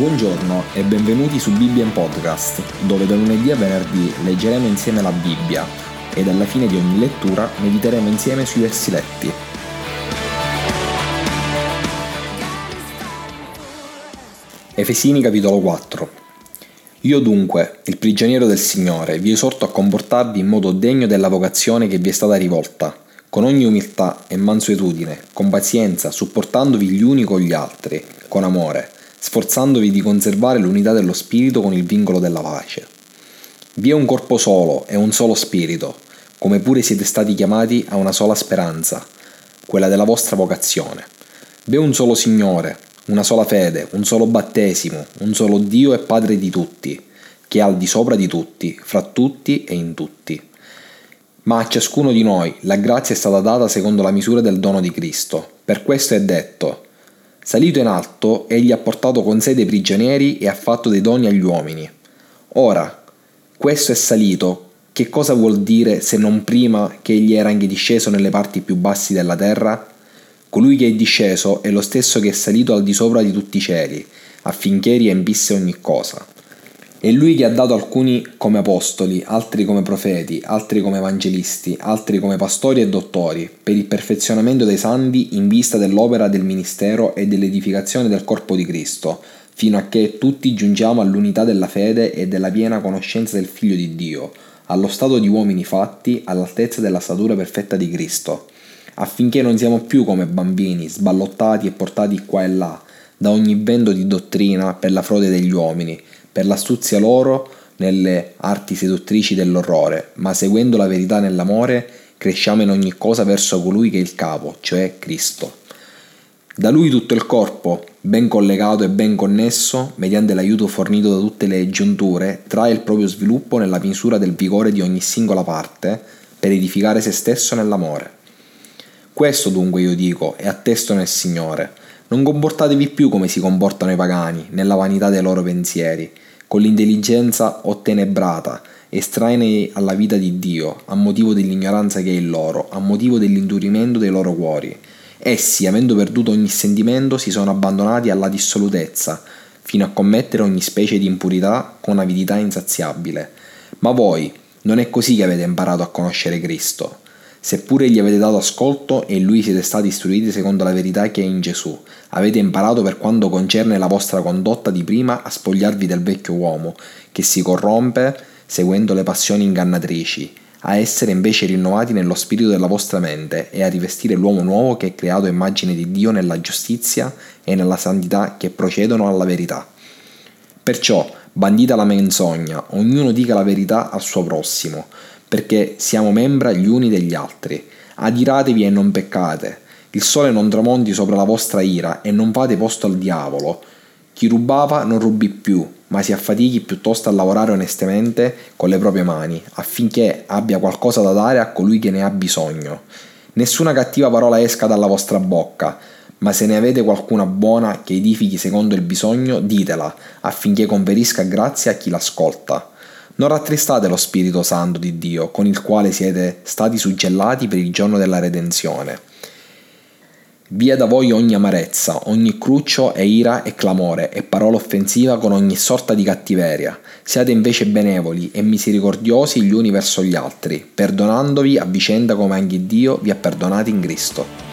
Buongiorno e benvenuti su Bibbia in Podcast, dove da lunedì a venerdì leggeremo insieme la Bibbia ed alla fine di ogni lettura mediteremo insieme sui versi letti. Efesini capitolo 4 Io dunque, il prigioniero del Signore, vi esorto a comportarvi in modo degno della vocazione che vi è stata rivolta, con ogni umiltà e mansuetudine, con pazienza, supportandovi gli uni con gli altri, con amore sforzandovi di conservare l'unità dello spirito con il vincolo della pace. Vi è un corpo solo e un solo spirito, come pure siete stati chiamati a una sola speranza, quella della vostra vocazione. Vi è un solo Signore, una sola fede, un solo battesimo, un solo Dio e Padre di tutti, che è al di sopra di tutti, fra tutti e in tutti. Ma a ciascuno di noi la grazia è stata data secondo la misura del dono di Cristo. Per questo è detto, Salito in alto, egli ha portato con sé dei prigionieri e ha fatto dei doni agli uomini. Ora, questo è salito, che cosa vuol dire se non prima che egli era anche disceso nelle parti più bassi della terra? Colui che è disceso è lo stesso che è salito al di sopra di tutti i cieli, affinché riempisse ogni cosa. È lui che ha dato alcuni come apostoli, altri come profeti, altri come evangelisti, altri come pastori e dottori, per il perfezionamento dei santi in vista dell'opera del ministero e dell'edificazione del corpo di Cristo, fino a che tutti giungiamo all'unità della fede e della piena conoscenza del Figlio di Dio, allo stato di uomini fatti, all'altezza della statura perfetta di Cristo, affinché non siamo più come bambini, sballottati e portati qua e là, da ogni vento di dottrina per la frode degli uomini, per l'astuzia loro nelle arti seduttrici dell'orrore, ma seguendo la verità nell'amore, cresciamo in ogni cosa verso colui che è il capo, cioè Cristo. Da lui tutto il corpo, ben collegato e ben connesso, mediante l'aiuto fornito da tutte le giunture, trae il proprio sviluppo nella misura del vigore di ogni singola parte, per edificare se stesso nell'amore. Questo dunque io dico e attesto nel Signore, non comportatevi più come si comportano i pagani, nella vanità dei loro pensieri, con l'intelligenza ottenebrata, estranei alla vita di Dio, a motivo dell'ignoranza che è in loro, a motivo dell'indurimento dei loro cuori. Essi, avendo perduto ogni sentimento, si sono abbandonati alla dissolutezza, fino a commettere ogni specie di impurità con avidità insaziabile. Ma voi, non è così che avete imparato a conoscere Cristo. Seppure gli avete dato ascolto e in lui siete stati istruiti secondo la verità che è in Gesù, avete imparato per quanto concerne la vostra condotta di prima a spogliarvi del vecchio uomo, che si corrompe seguendo le passioni ingannatrici, a essere invece rinnovati nello spirito della vostra mente e a rivestire l'uomo nuovo che è creato immagine di Dio nella giustizia e nella santità che procedono alla verità. Perciò, bandita la menzogna, ognuno dica la verità al suo prossimo, perché siamo membra gli uni degli altri. Adiratevi e non peccate. Il sole non tramonti sopra la vostra ira e non fate posto al diavolo. Chi rubava non rubi più, ma si affatichi piuttosto a lavorare onestamente con le proprie mani, affinché abbia qualcosa da dare a colui che ne ha bisogno. Nessuna cattiva parola esca dalla vostra bocca, ma se ne avete qualcuna buona che edifichi secondo il bisogno, ditela, affinché conferisca grazia a chi l'ascolta. Non rattristate lo Spirito Santo di Dio, con il quale siete stati suggellati per il giorno della redenzione. Via da voi ogni amarezza, ogni cruccio e ira e clamore e parola offensiva con ogni sorta di cattiveria. Siate invece benevoli e misericordiosi gli uni verso gli altri, perdonandovi a vicenda come anche Dio vi ha perdonati in Cristo.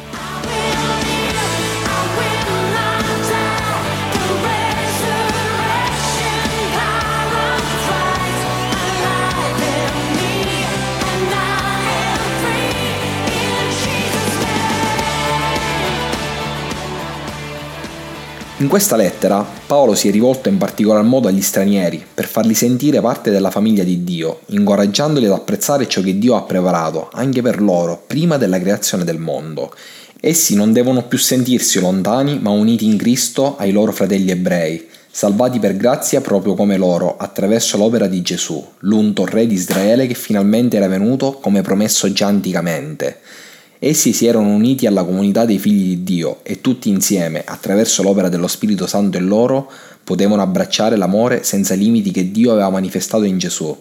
In questa lettera Paolo si è rivolto in particolar modo agli stranieri per farli sentire parte della famiglia di Dio, incoraggiandoli ad apprezzare ciò che Dio ha preparato anche per loro prima della creazione del mondo. Essi non devono più sentirsi lontani ma uniti in Cristo ai loro fratelli ebrei, salvati per grazia proprio come loro attraverso l'opera di Gesù, l'unto re di Israele che finalmente era venuto come promesso già anticamente. Essi si erano uniti alla comunità dei figli di Dio e tutti insieme, attraverso l'opera dello Spirito Santo in loro, potevano abbracciare l'amore senza limiti che Dio aveva manifestato in Gesù.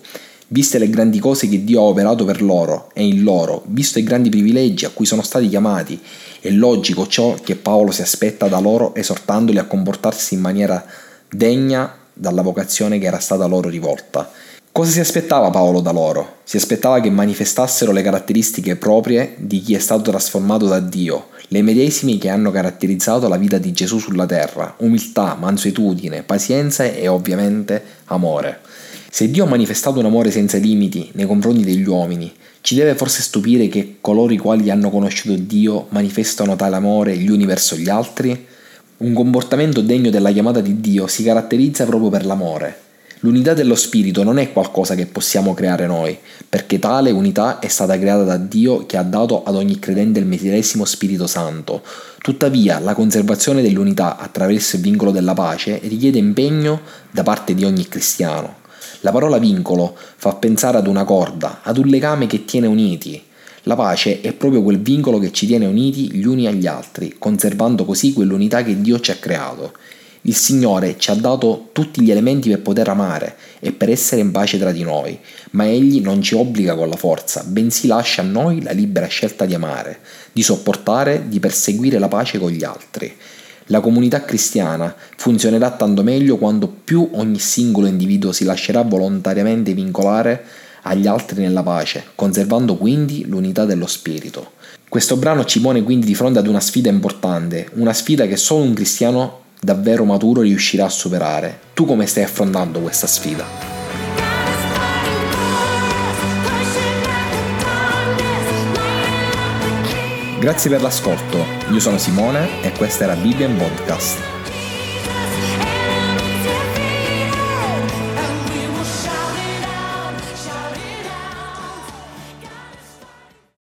Viste le grandi cose che Dio ha operato per loro e in loro, visto i grandi privilegi a cui sono stati chiamati, è logico ciò che Paolo si aspetta da loro esortandoli a comportarsi in maniera degna dalla vocazione che era stata loro rivolta. Cosa si aspettava Paolo da loro? Si aspettava che manifestassero le caratteristiche proprie di chi è stato trasformato da Dio, le medesime che hanno caratterizzato la vita di Gesù sulla terra, umiltà, mansuetudine, pazienza e ovviamente amore. Se Dio ha manifestato un amore senza limiti nei confronti degli uomini, ci deve forse stupire che coloro i quali hanno conosciuto Dio manifestano tale amore gli uni verso gli altri? Un comportamento degno della chiamata di Dio si caratterizza proprio per l'amore. L'unità dello Spirito non è qualcosa che possiamo creare noi, perché tale unità è stata creata da Dio che ha dato ad ogni credente il medesimo Spirito Santo. Tuttavia, la conservazione dell'unità attraverso il vincolo della pace richiede impegno da parte di ogni cristiano. La parola vincolo fa pensare ad una corda, ad un legame che tiene uniti. La pace è proprio quel vincolo che ci tiene uniti gli uni agli altri, conservando così quell'unità che Dio ci ha creato. Il Signore ci ha dato tutti gli elementi per poter amare e per essere in pace tra di noi, ma Egli non ci obbliga con la forza, bensì lascia a noi la libera scelta di amare, di sopportare, di perseguire la pace con gli altri. La comunità cristiana funzionerà tanto meglio quanto più ogni singolo individuo si lascerà volontariamente vincolare agli altri nella pace, conservando quindi l'unità dello spirito. Questo brano ci pone quindi di fronte ad una sfida importante, una sfida che solo un cristiano davvero maturo riuscirà a superare. Tu come stai affrontando questa sfida? Grazie per l'ascolto, io sono Simone e questa era Bibbia in Podcast.